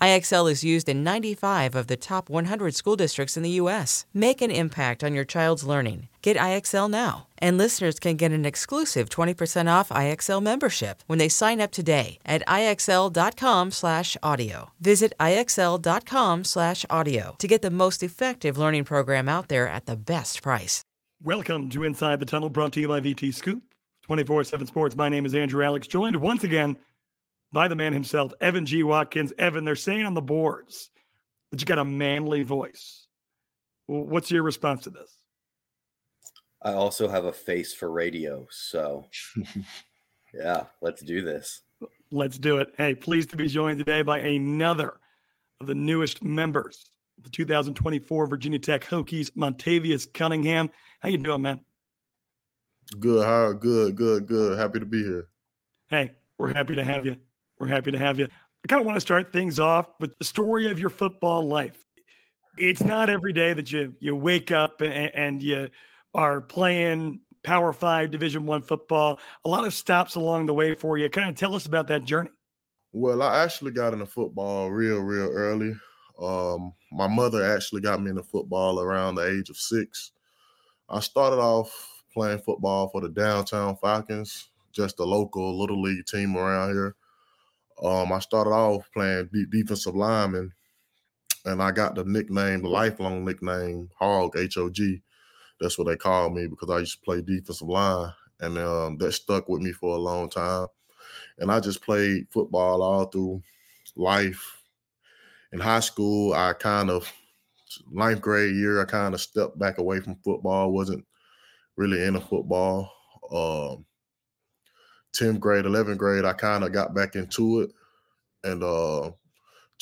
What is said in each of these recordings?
IXL is used in 95 of the top 100 school districts in the U.S. Make an impact on your child's learning. Get IXL now. And listeners can get an exclusive 20% off IXL membership when they sign up today at IXL.com/audio. Visit IXL.com/audio to get the most effective learning program out there at the best price. Welcome to Inside the Tunnel, brought to you by VT Scoop, 24/7 Sports. My name is Andrew Alix, joined once again by the man himself, Evan G. Watkins. Evan, they're saying on the boards that you got a manly voice. What's your response to this? I also have a face for radio. So, yeah, let's do this. Let's do it. Hey, pleased to be joined today by another of the newest members of the 2024 Virginia Tech Hokies, Montavious Cunningham. How you doing, man? Good, how good, good, good. Happy to be here. Hey, we're happy to have you. We're happy to have you. I kind of want to start things off with the story of your football life. It's not every day that you you wake up and, and you are playing Power Five Division One football. A lot of stops along the way for you. Kind of tell us about that journey. Well, I actually got into football real, real early. Um, my mother actually got me into football around the age of six. I started off playing football for the downtown Falcons, just a local little league team around here. Um, I started off playing defensive lineman, and I got the nickname, the lifelong nickname, Hog H O G. That's what they called me because I used to play defensive line, and um, that stuck with me for a long time. And I just played football all through life. In high school, I kind of ninth grade year, I kind of stepped back away from football. wasn't really into football. Um, 10th grade, 11th grade, I kind of got back into it. And uh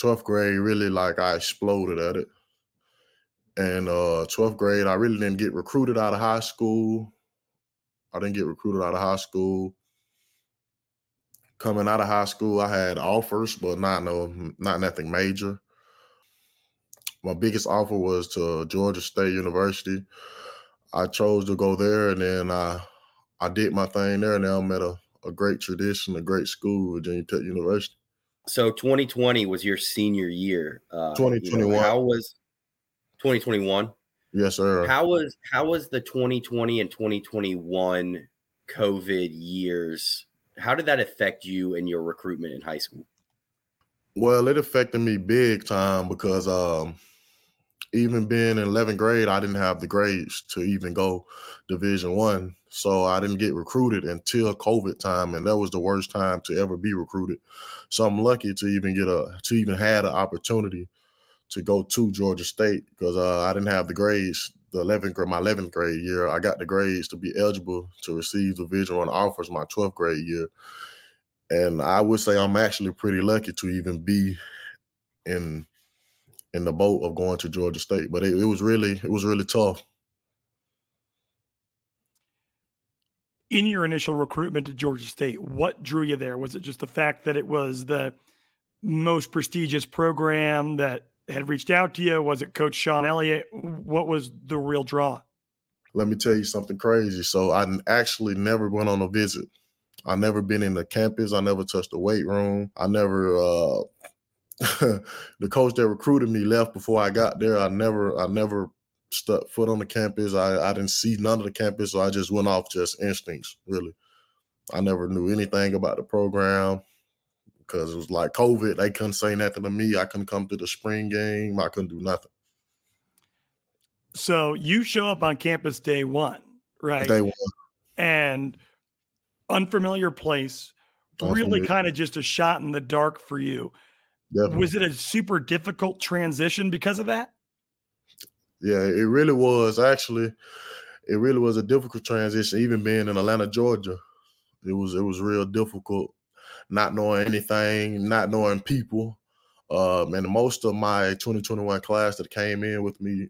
12th grade, really like I exploded at it. And uh 12th grade, I really didn't get recruited out of high school. I didn't get recruited out of high school. Coming out of high school, I had offers, but not no not nothing major. My biggest offer was to Georgia State University. I chose to go there and then I I did my thing there. Now I'm at a a great tradition, a great school, Virginia Tech University. So 2020 was your senior year. Uh, 2021. You know, how was 2021? Yes, sir. How was how was the 2020 and 2021 COVID years? How did that affect you and your recruitment in high school? Well, it affected me big time because um, even being in 11th grade, I didn't have the grades to even go Division One. So I didn't get recruited until COVID time, and that was the worst time to ever be recruited. So I'm lucky to even get a to even had an opportunity to go to Georgia State because uh, I didn't have the grades. The 11th grade, my 11th grade year, I got the grades to be eligible to receive Division One offers my 12th grade year, and I would say I'm actually pretty lucky to even be in in the boat of going to Georgia State. But it, it was really it was really tough in your initial recruitment to Georgia State, what drew you there? Was it just the fact that it was the most prestigious program that had reached out to you? Was it Coach Shawn Elliott? What was the real draw? Let me tell you something crazy. So I actually never went on a visit. I never been in the campus. I never touched the weight room. I never uh the coach that recruited me left before I got there. I never I never stepped foot on the campus. I, I didn't see none of the campus, so I just went off just instincts, really. I never knew anything about the program because it was like COVID. They couldn't say nothing to me. I couldn't come to the spring game. I couldn't do nothing. So you show up on campus day one, right? Day one. And unfamiliar place, unfamiliar. really kind of just a shot in the dark for you. Definitely. Was it a super difficult transition because of that? Yeah, it really was actually. it really was a difficult transition, even being in Atlanta, Georgia. It was it was real difficult, not knowing anything, not knowing people. Um, and most of my 2021 class that came in with me,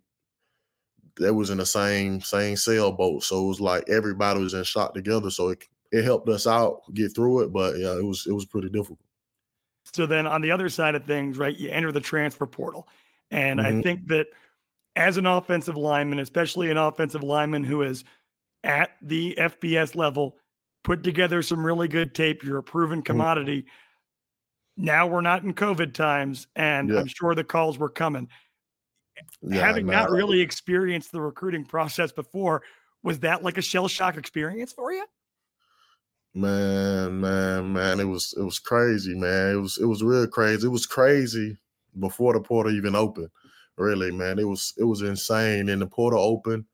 they was in the same same sailboat. So it was like everybody was in shock together. So it it helped us out get through it. But yeah, it was it was pretty difficult. So then on the other side of things, right, you enter the transfer portal. And mm-hmm. I think that as an offensive lineman, especially an offensive lineman who is at the FBS level, put together some really good tape. You're a proven mm-hmm. commodity. Mm-hmm. Now we're not in COVID times, and yeah. I'm sure the calls were coming. Yeah, Having not really experienced the recruiting process before, was that like a shell shock experience for you? Man, man, man, it was it was crazy, man. It was it was real crazy. It was crazy before the portal even opened. Really, man. It was it was insane. And the portal opened.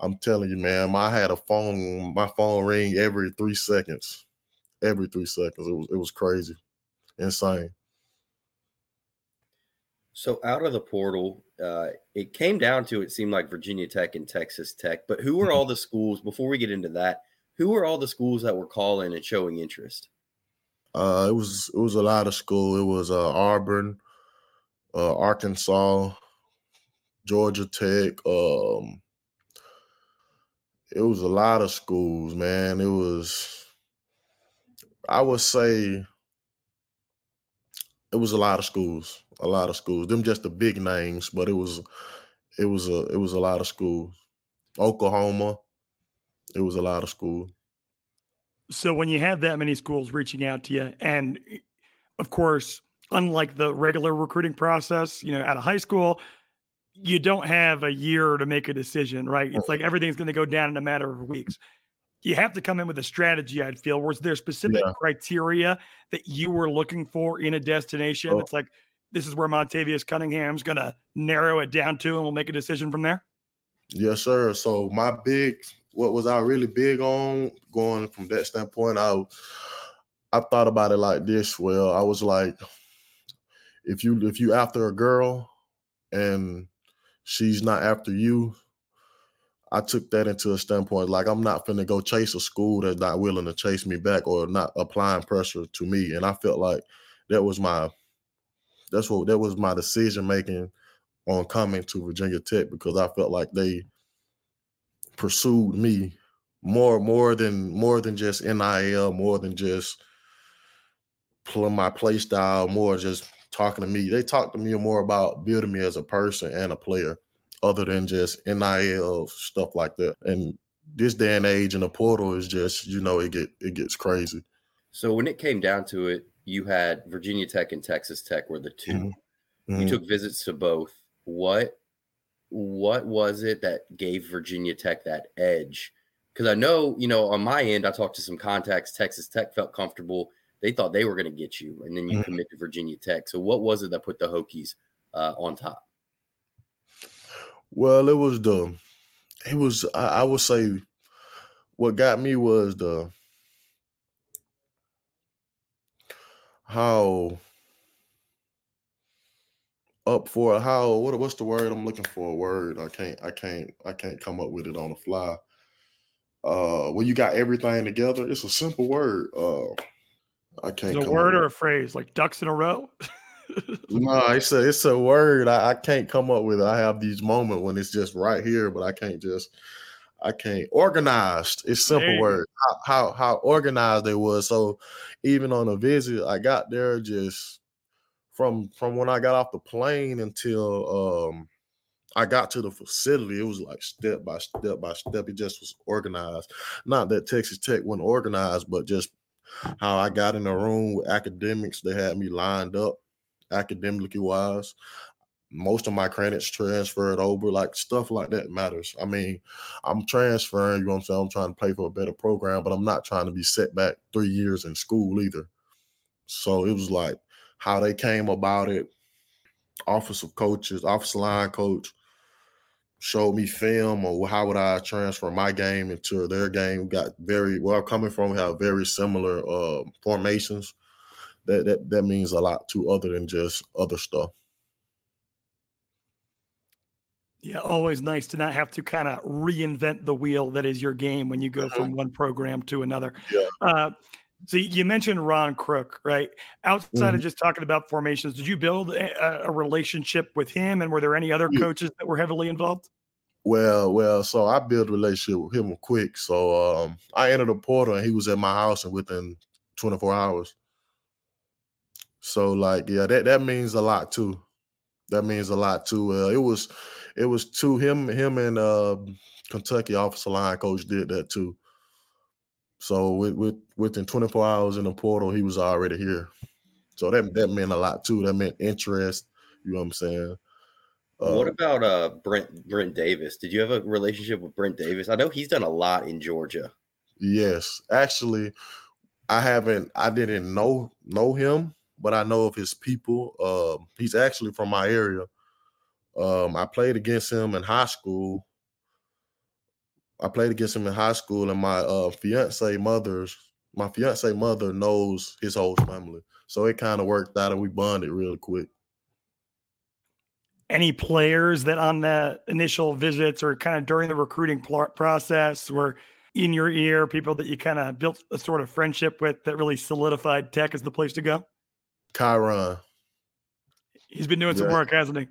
I'm telling you, man, I had a phone, my phone ring every three seconds. Every three seconds. It was it was crazy. Insane. So out of the portal, uh, it came down to it seemed like Virginia Tech and Texas Tech. But who were all the schools before we get into that? Who were all the schools that were calling and showing interest? Uh, it was it was a lot of school. It was uh, Auburn, uh, Arkansas, Georgia Tech. Um, it was a lot of schools, man. It was, I would say, it was a lot of schools. A lot of schools. Them just the big names, but it was, it was a it was a lot of schools. Oklahoma, it was a lot of school. So when you have that many schools reaching out to you, and eh, of course, unlike the regular recruiting process, you know, out of high school, you don't have a year to make a decision, right? It's like everything's going to go down in a matter of weeks. You have to come in with a strategy, I'd feel. Was there specific yeah. criteria that you were looking for in a destination? Oh. It's like, this is where Montavious Cunningham's going to narrow it down to, and we'll make a decision from there? Yes, sir. So my big what was I really big on going from that standpoint? I I thought about it like this. Well, I was like, if you if you after a girl and she's not after you, I took that into a standpoint like I'm not finna go chase a school that's not willing to chase me back or not applying pressure to me. And I felt like that was my that's what that was my decision making on coming to Virginia Tech because I felt like they pursued me more more than more than just NIL, more than just my play style, more just talking to me. They talked to me more about building me as a person and a player, other than just NIL stuff like that. And this day and age in the portal is just, you know, it get it gets crazy. So when it came down to it, you had Virginia Tech and Texas Tech were the 2 mm-hmm. You mm-hmm. took visits to both. What what was it that gave Virginia Tech that edge? Because I know, you know, on my end, I talked to some contacts. Texas Tech felt comfortable. They thought they were going to get you, and then you mm-hmm. commit to Virginia Tech. So, what was it that put the Hokies uh, on top? Well, it was the, it was I, I would say, what got me was the how up for how what what's the word I'm looking for? A word I can't I can't I can't come up with it on the fly. Uh, when you got everything together, it's a simple word. Uh, I can't. a word or a phrase like ducks in a row. no, it's a it's a word. I, I can't come up with it. I have these moments when it's just right here, but I can't just I can't organized. It's simple word. How, how how organized it was. So even on a visit, I got there just from from when I got off the plane until um I got to the facility, it was like step by step by step. It just was organized. Not that Texas Tech wasn't organized, but just how I got in the room with academics. They had me lined up academically wise. Most of my credits transferred over, like stuff like that matters. I mean, I'm transferring, you know what I'm saying? I'm trying to play for a better program, but I'm not trying to be set back three years in school either. So it was like how they came about it. Office of coaches, office line coach showed me film or how would I transfer my game into their game. Got very well coming from have very similar uh, formations. That, that that means a lot to other than just other stuff. Yeah, always nice to not have to kind of reinvent the wheel that is your game when you go from one program to another. Yeah. Uh, so you mentioned Ron Crook, right? Outside Mhm. of just talking about formations, did you build a, a relationship with him? And were there any other Yeah. coaches that were heavily involved? Well, well, so I built a relationship with him quick. So um, I entered a portal and he was at my house and within 24 hours. So like, yeah, that that means a lot too. That means a lot too. Uh, it was, it was to him, him and uh, Kentucky offensive line coach did that too. So with, with within 24 hours in the portal, he was already here. So that that meant a lot too. That meant interest. You know what I'm saying? what Uh, about uh Brent Brent Davis? Did you have a relationship with Brent Davis? I know he's done a lot in Georgia. Yes, actually, I haven't. I didn't know know him, but I know of his people. Um, he's actually from my area. Um, I played against him in high school. I played against him in high school, and my uh, fiance mother's my fiance mother knows his whole family, so it kind of worked out, and we bonded real quick. Any players that on the initial visits or kind of during the recruiting pl- process were in your ear, people that you kind of built a sort of friendship with that really solidified Tech as the place to go? Kyron, He's been doing some work, hasn't he?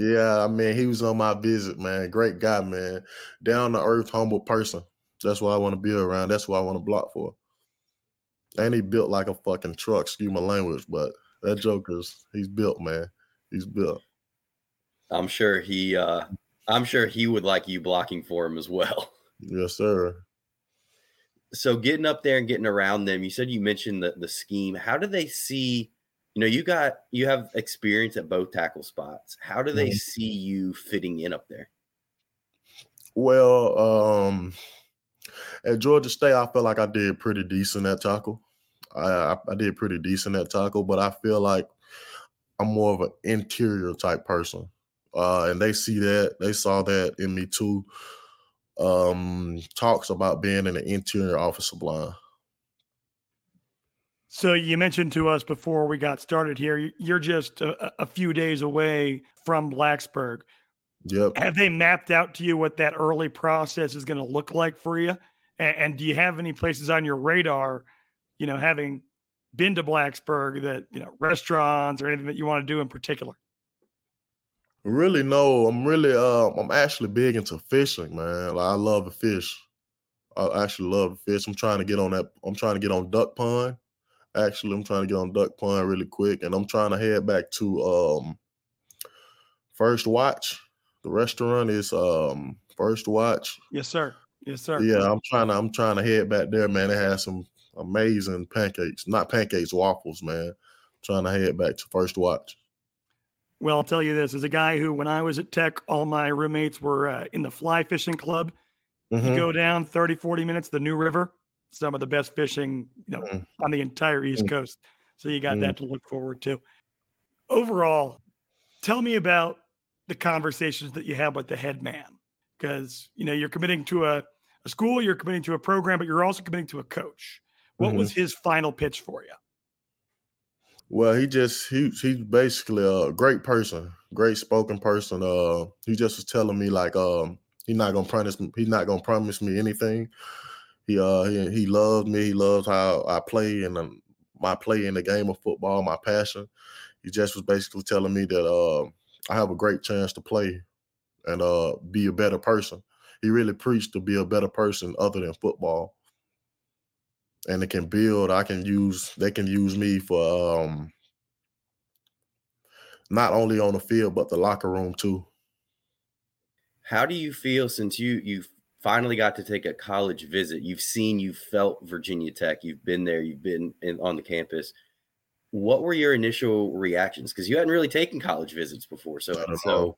Yeah, I mean, he was on my visit, man. Great guy, man. Down to earth, humble person. That's what I want to be around. That's what I want to block for. And he built like a fucking truck, excuse my language, but that joker's he's built, man. He's built. I'm sure he uh I'm sure he would like you blocking for him as well. Yes, sir. So getting up there and getting around them, you said you mentioned the, the scheme. How do they see, you know, you got you have experience at both tackle spots. How do they Mhm. see you fitting in up there? Well, um, at Georgia State, I felt like I did pretty decent at tackle. I, I I did pretty decent at tackle, but I feel like I'm more of an interior type person, uh, and they see that. They saw that in me too. Um, talks about being in the interior offensive line. So you mentioned to us before we got started here, you- you're just a, a few days away from Blacksburg. Yep. Have they mapped out to you what that early process is going to look like for you? And, and do you have any places on your radar, you know, having been to Blacksburg that, you know, restaurants or anything that you want to do in particular? Really, no. I'm really, uh, I'm actually big into fishing, man. Like, I love to fish. I actually love to fish. I'm trying to get on that. I'm trying to get on Duck Pond. Actually, I'm trying to get on Duck Pond really quick, and I'm trying to head back to um First Watch. The restaurant is um First Watch. Yes, sir. Yes, sir. Yeah, I'm trying to. I'm trying to head back there, man. It has some amazing pancakes. Not pancakes, waffles, man. trying to head back to First Watch. Well, I'll tell you this as a guy who, when I was at Tech, all my roommates were uh, in the fly fishing club. You Mhm. go down 30, 40 minutes, the New River, some of the best fishing, you know, Mm. on the entire East Mm. Coast. So you got Mm. that to look forward to. Overall, tell me about the conversations that you have with the head man. Because, you know, you're committing to a, a school, you're committing to a program, but you're also committing to a coach. What Mhm. was his final pitch for you? Well, he just he he's basically a great person, great spoken person. Uh, he just was telling me like um he's not gonna promise me he's not gonna promise me anything. He uh he, he loves me. He loves how I play and um, my play in the game of football, my passion. He just was basically telling me that uh I have a great chance to play and uh be a better person. He really preached to be a better person other than football and it can build. I can use they can use me for um not only on the field but the locker room too. How do you feel since you you finally got to take a college visit? You've seen, you've felt Virginia Tech, you've been there, you've been in, on the campus. What were your initial reactions? Because you hadn't really taken college visits before, so so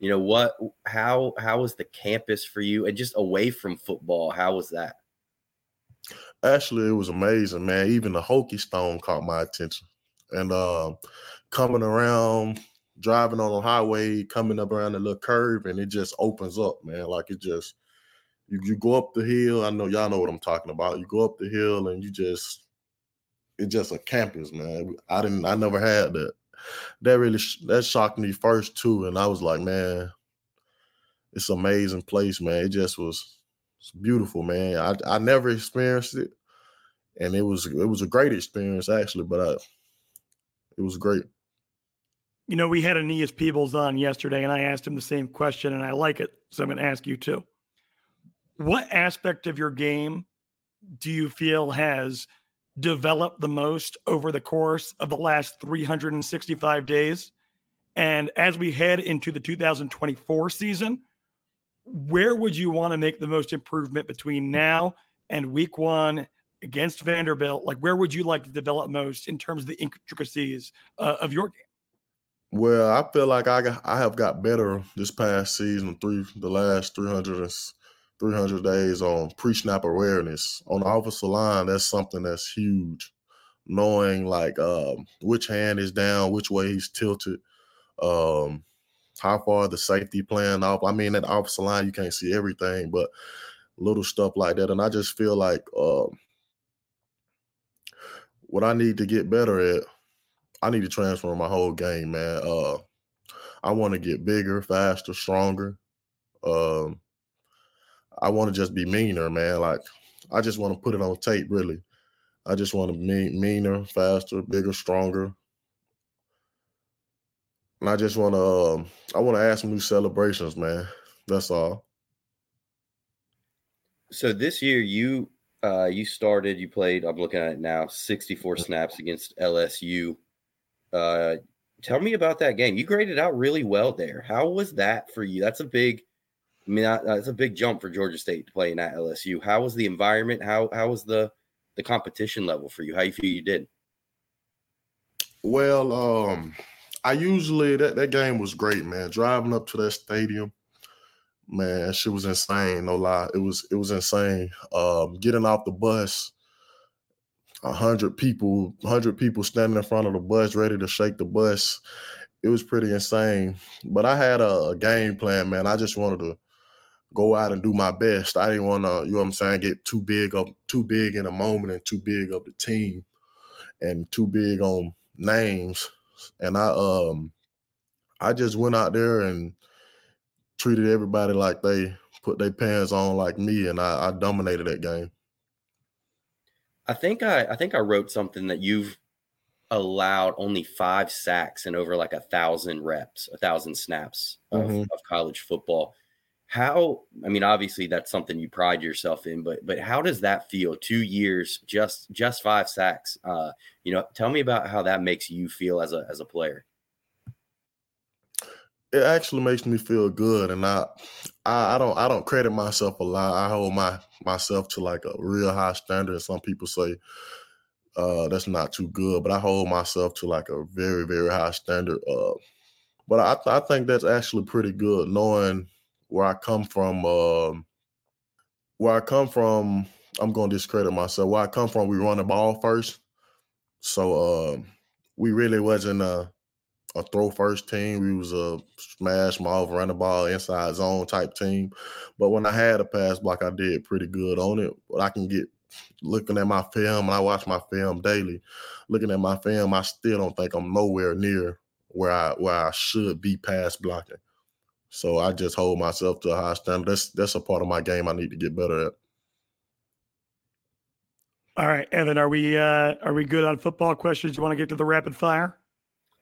you know what? How how was the campus for you, and just away from football? How was that? Actually, it was amazing, man. Even the Hokie Stone caught my attention. And uh, coming around, driving on the highway, coming up around the little curve, and it just opens up, man. Like it just you, you go up the hill. I know y'all know what I'm talking about. You go up the hill and you just it's just a campus, man. I didn't I never had that. That really that shocked me first too. And I was like, man, it's amazing place, man. It just was it's beautiful, man. I I never experienced it, and it was it was a great experience actually. But I, it was great. You know, we had Aeneas Peebles on yesterday, and I asked him the same question, and I like it, so I'm going to ask you too. What aspect of your game do you feel has developed the most over the course of the last 365 days? And as we head into the 2024 season, where would you want to make the most improvement between now and week one against Vanderbilt? Like, where would you like to develop most in terms of the intricacies uh, of your game? Well, I feel like I got, I have got better this past season, three the last 300, 300 days on pre-snap awareness on the offensive line. That's something that's huge. Knowing like um, which hand is down, which way he's tilted, um, how far the safety playing off. I mean, at the offensive line you can't see everything, but little stuff like that. And I just feel like uh, what I need to get better at I need to transform my whole game, man. Uh, I want to get bigger, faster, stronger. Um, I want to just be meaner, man. Like I just want to put it on tape, really. I just want to be meaner, faster, bigger, stronger. And I just want to, um, I want to add some new celebrations, man. That's all. So this year, you uh, you started, you played. I'm looking at it now, 64 snaps against LSU. Uh, tell me about that game. You graded out really well there. How was that for you? That's a big, I mean, that's a big jump for Georgia State to play in at LSU. How was the environment? How how was the the competition level for you? How you feel you did? Well, um, I usually that that game was great, man. Driving up to that stadium, man, shit was insane. No lie, it was it was insane. Um, getting off the bus a hundred people, hundred people standing in front of the bus, ready to shake the bus. It was pretty insane. But I had a, a game plan, man. I just wanted to go out and do my best. I didn't want to, you know what I'm saying, get too big up, too big in a moment and too big of the team and too big on names. And I um I just went out there and treated everybody like they put their pants on like me and I, I dominated that game. I think I I think I wrote something that you've allowed only five sacks and over like a thousand reps, a thousand snaps of, mm-hmm. of, college football. How I mean, obviously that's something you pride yourself in, but but how does that feel? Two years, just just five sacks. Uh, you know, tell me about how that makes you feel as a as a player it actually makes me feel good and I, I don't i don't credit myself a lot i hold my myself to like a real high standard some people say uh that's not too good but i hold myself to like a very very high standard uh but i i think that's actually pretty good knowing where i come from um where i come from i'm going to discredit myself where i come from we run the ball first so uh we really wasn't uh a throw first team. We was a smash mouth, run the ball, inside zone type team. But when I had a pass block, I did pretty good on it. But I can get looking at my film, and I watch my film daily. Looking at my film, I still don't think I'm nowhere near where I where I should be pass blocking. So I just hold myself to a high standard. That's that's a part of my game I need to get better at. All right, Evan, are we uh, are we good on football questions? You want to get to the rapid fire?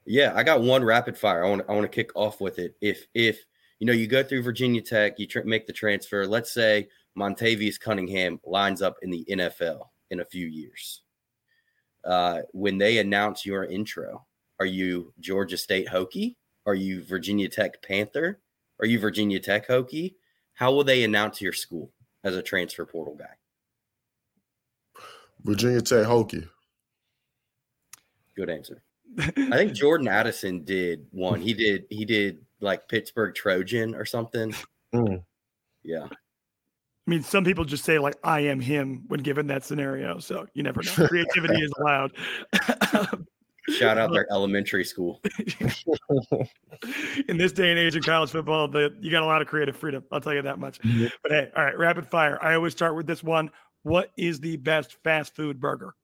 Yeah, I got one rapid fire. I want I want to kick off with it. If if you know you go through Virginia Tech, you tr- make the transfer. Let's say Montavious Cunningham lines up in the NFL in a few years. Uh, when they announce your intro, are you Georgia State Hokie? Are you Virginia Tech Panther? Are you Virginia Tech Hokie? How will they announce your school as a transfer portal guy? Virginia Tech Hokie. Good answer. I think Jordan Addison did one. He did he did like Pittsburgh Trojan or something. Mm. Yeah. I mean, some people just say like "I am him" when given that scenario. So you never know. Creativity is allowed. Shout out their elementary school. in this day and age in college football, the, you got a lot of creative freedom. I'll tell you that much. Mm-hmm. But hey, all right, rapid fire. I always start with this one. What is the best fast food burger?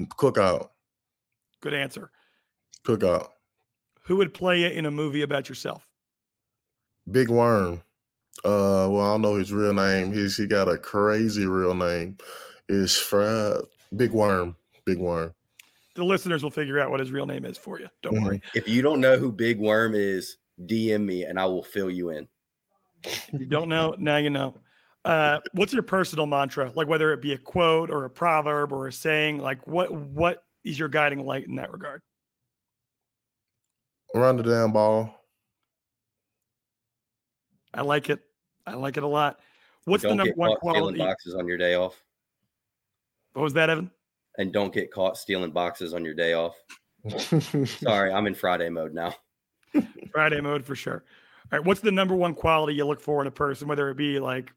Cookout. Good answer. Cookout. Who would play it in a movie about yourself? Big Worm. Uh, well, I don't know his real name. He's he got a crazy real name. Is Fred Big Worm. Big Worm. The listeners will figure out what his real name is for you. Don't mm-hmm. worry. If you don't know who Big Worm is, DM me and I will fill you in. you don't know, now you know. Uh, what's your personal mantra? Like whether it be a quote or a proverb or a saying, like what what is your guiding light in that regard? Run the damn ball. I like it. I like it a lot. What's don't the number one quality? boxes on your day off. What was that, Evan? And don't get caught stealing boxes on your day off. Sorry, I'm in Friday mode now. Friday mode for sure. All right, what's the number one quality you look for in a person, whether it be like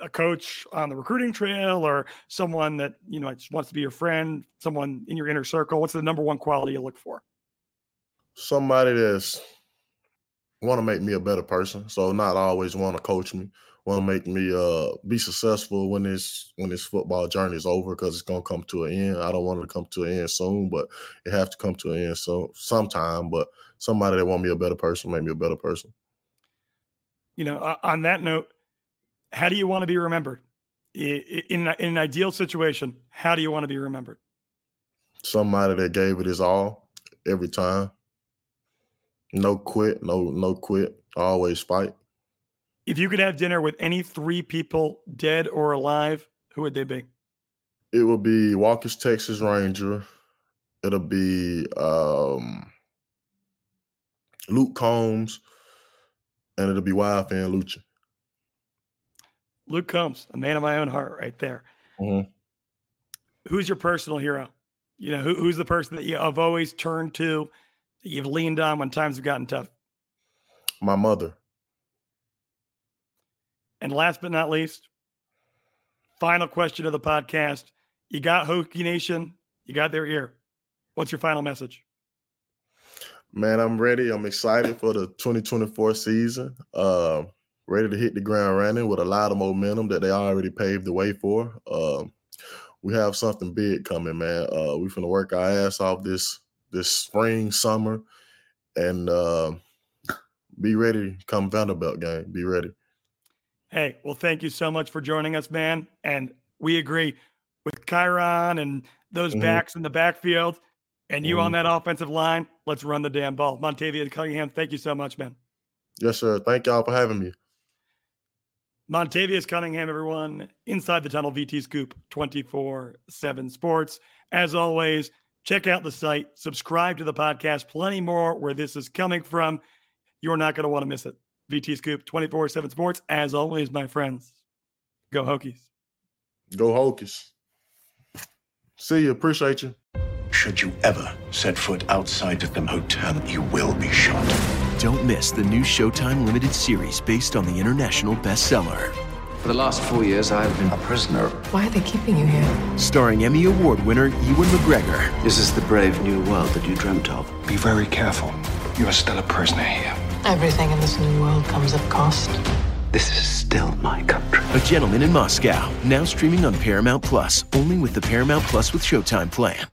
a coach on the recruiting trail or someone that you know just wants to be your friend, someone in your inner circle? What's the number one quality you look for? Somebody that's want to make me a better person. So not always want to coach me, want to make me uh be successful when this when this football journey is over because it's gonna come to an end. I don't want it to come to an end soon, but it have to come to an end so sometime. But somebody that want me a better person, make me a better person. You know, on that note, how do you want to be remembered? In, in an ideal situation, how do you want to be remembered? Somebody that gave it his all every time. No quit, no no quit. Always fight. If you could have dinner with any three people, dead or alive, who would they be? It would be Walker's Texas Ranger. It'll be um, Luke Combs, and it'll be Wild Fan Lucha. Luke Combs, a man of my own heart, right there. Mm-hmm. Who's your personal hero? You know, who, who's the person that you have always turned to, that you've leaned on when times have gotten tough? My mother. And last but not least, final question of the podcast. You got Hokie Nation, you got their ear. What's your final message? Man, I'm ready. I'm excited for the 2024 season. Uh, ready to hit the ground running with a lot of momentum that they already paved the way for. Uh, we have something big coming, man. Uh, we're gonna work our ass off this this spring, summer, and uh, be ready come Vanderbilt game. Be ready. Hey, well, thank you so much for joining us, man. And we agree with Kyron and those mm-hmm. backs in the backfield and you mm-hmm. on that offensive line. Let's run the damn ball. Montavia Cunningham, thank you so much, man. Yes, sir. Thank y'all for having me. Montavious Cunningham, everyone, inside the tunnel, VT Scoop 24 7 Sports. As always, check out the site, subscribe to the podcast. Plenty more where this is coming from. You're not going to want to miss it. VT Scoop 24 7 Sports. As always, my friends, go Hokies. Go Hokies. See you. Appreciate you. Should you ever set foot outside of the hotel, you will be shot. Don't miss the new Showtime limited series based on the international bestseller. For the last four years, I've been a prisoner. Why are they keeping you here? Starring Emmy Award winner Ewan McGregor. This is the brave new world that you dreamt of. Be very careful. You are still a prisoner here. Everything in this new world comes at cost. This is still my country. A Gentleman in Moscow, now streaming on Paramount Plus, only with the Paramount Plus with Showtime plan.